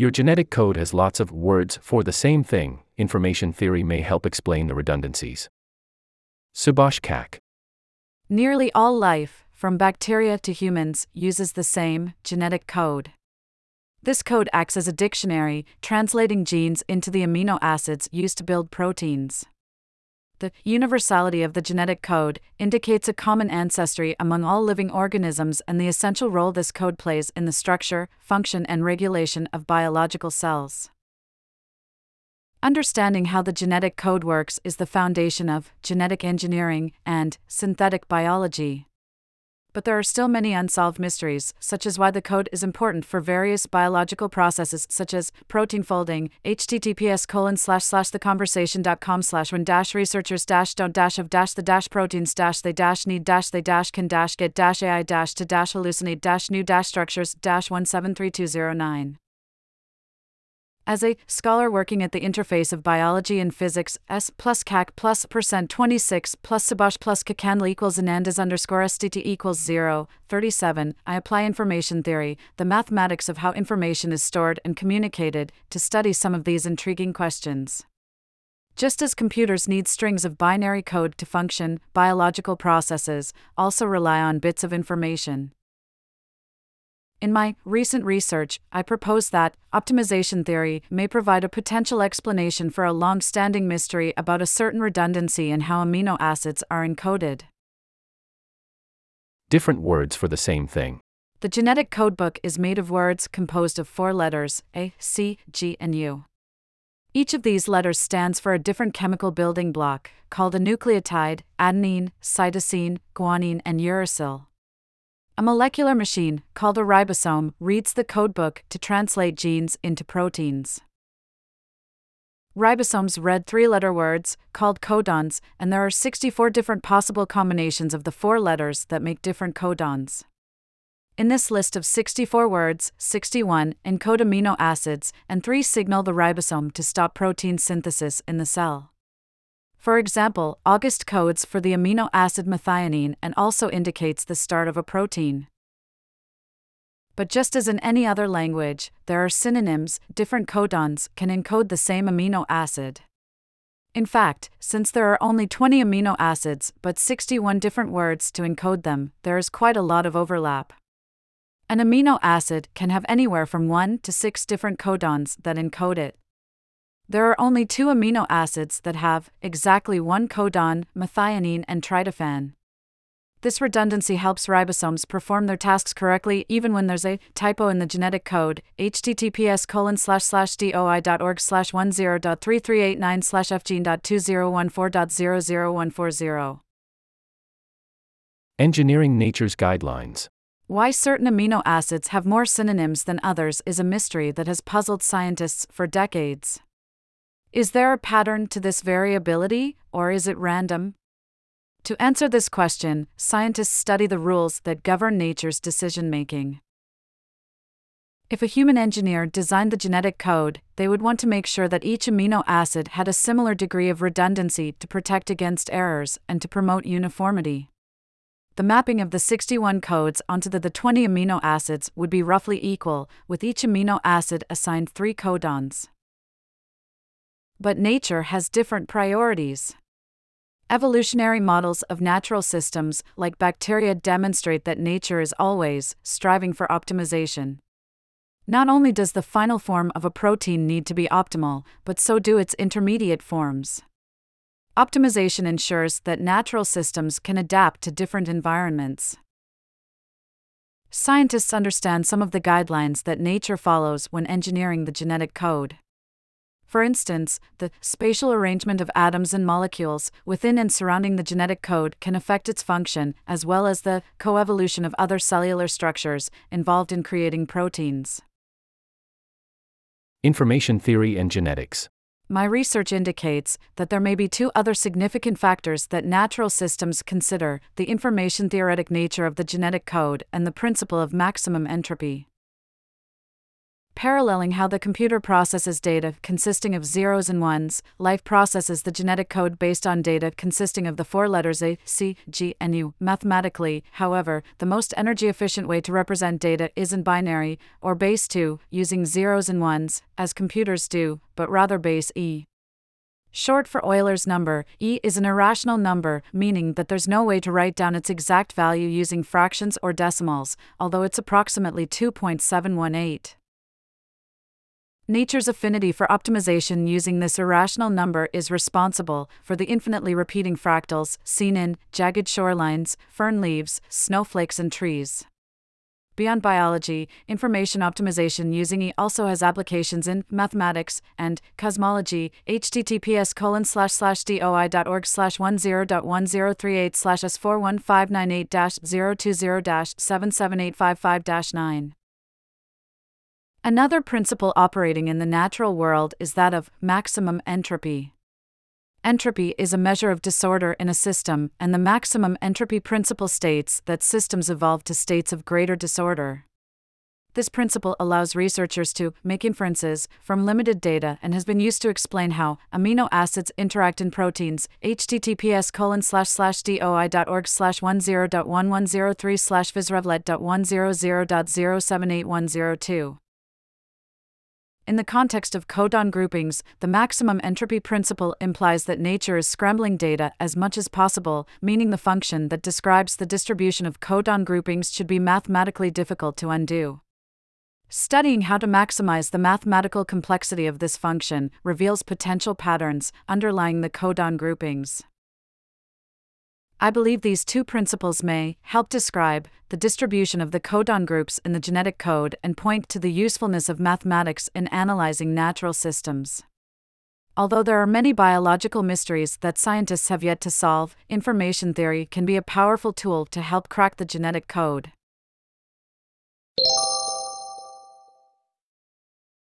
Your genetic code has lots of words for the same thing. Information theory may help explain the redundancies. Subhash Kak. Nearly all life, from bacteria to humans, uses the same genetic code. This code acts as a dictionary, translating genes into the amino acids used to build proteins. The universality of the genetic code indicates a common ancestry among all living organisms and the essential role this code plays in the structure, function, and regulation of biological cells. Understanding how the genetic code works is the foundation of genetic engineering and synthetic biology but there are still many unsolved mysteries, such as why the code is important for various biological processes such as protein folding. https colon slash slash theconversation.com slash when dash researchers dash don't dash of dash the dash proteins dash they dash need dash they dash can dash get dash AI dash to dash hallucinate dash new dash structures dash 173209. As a scholar working at the interface of biology and physics, S plus CAC plus percent 26 plus Subhash plus Kakandla equals Anandas underscore STT equals 0, 37, I apply information theory, the mathematics of how information is stored and communicated, to study some of these intriguing questions. Just as computers need strings of binary code to function, biological processes also rely on bits of information. In my recent research, I propose that optimization theory may provide a potential explanation for a long standing mystery about a certain redundancy in how amino acids are encoded. Different words for the same thing. The genetic codebook is made of words composed of four letters A, C, G, and U. Each of these letters stands for a different chemical building block, called a nucleotide adenine, cytosine, guanine, and uracil. A molecular machine, called a ribosome, reads the codebook to translate genes into proteins. Ribosomes read three letter words, called codons, and there are 64 different possible combinations of the four letters that make different codons. In this list of 64 words, 61 encode amino acids, and 3 signal the ribosome to stop protein synthesis in the cell. For example, August codes for the amino acid methionine and also indicates the start of a protein. But just as in any other language, there are synonyms, different codons can encode the same amino acid. In fact, since there are only 20 amino acids but 61 different words to encode them, there is quite a lot of overlap. An amino acid can have anywhere from 1 to 6 different codons that encode it. There are only two amino acids that have exactly one codon, methionine and tryptophan. This redundancy helps ribosomes perform their tasks correctly even when there's a typo in the genetic code. https colon slash slash doi.org slash 10.3389 slash fgene.2014.00140. Engineering Nature's Guidelines. Why certain amino acids have more synonyms than others is a mystery that has puzzled scientists for decades. Is there a pattern to this variability, or is it random? To answer this question, scientists study the rules that govern nature's decision making. If a human engineer designed the genetic code, they would want to make sure that each amino acid had a similar degree of redundancy to protect against errors and to promote uniformity. The mapping of the 61 codes onto the, the 20 amino acids would be roughly equal, with each amino acid assigned three codons but nature has different priorities. Evolutionary models of natural systems, like bacteria, demonstrate that nature is always striving for optimization. Not only does the final form of a protein need to be optimal, but so do its intermediate forms. Optimization ensures that natural systems can adapt to different environments. Scientists understand some of the guidelines that nature follows when engineering the genetic code. For instance, the spatial arrangement of atoms and molecules within and surrounding the genetic code can affect its function, as well as the coevolution of other cellular structures involved in creating proteins. Information Theory and Genetics My research indicates that there may be two other significant factors that natural systems consider the information theoretic nature of the genetic code and the principle of maximum entropy. Paralleling how the computer processes data consisting of zeros and ones, life processes the genetic code based on data consisting of the four letters A, C, G, and U. Mathematically, however, the most energy efficient way to represent data isn't binary, or base 2, using zeros and ones, as computers do, but rather base E. Short for Euler's number, e is an irrational number, meaning that there's no way to write down its exact value using fractions or decimals, although it's approximately 2.718. Nature's affinity for optimization using this irrational number is responsible for the infinitely repeating fractals seen in jagged shorelines, fern leaves, snowflakes, and trees. Beyond biology, information optimization using E also has applications in mathematics and cosmology. https colon slash slash doi.org slash 10.1038 slash s41598 020 77855 9. Another principle operating in the natural world is that of maximum entropy. Entropy is a measure of disorder in a system, and the maximum entropy principle states that systems evolve to states of greater disorder. This principle allows researchers to make inferences from limited data and has been used to explain how amino acids interact in proteins. https colon slash slash doi.org slash 10.1103 slash PhysRevLett.100.0781002. In the context of codon groupings, the maximum entropy principle implies that nature is scrambling data as much as possible, meaning the function that describes the distribution of codon groupings should be mathematically difficult to undo. Studying how to maximize the mathematical complexity of this function reveals potential patterns underlying the codon groupings. I believe these two principles may help describe the distribution of the codon groups in the genetic code and point to the usefulness of mathematics in analyzing natural systems. Although there are many biological mysteries that scientists have yet to solve, information theory can be a powerful tool to help crack the genetic code.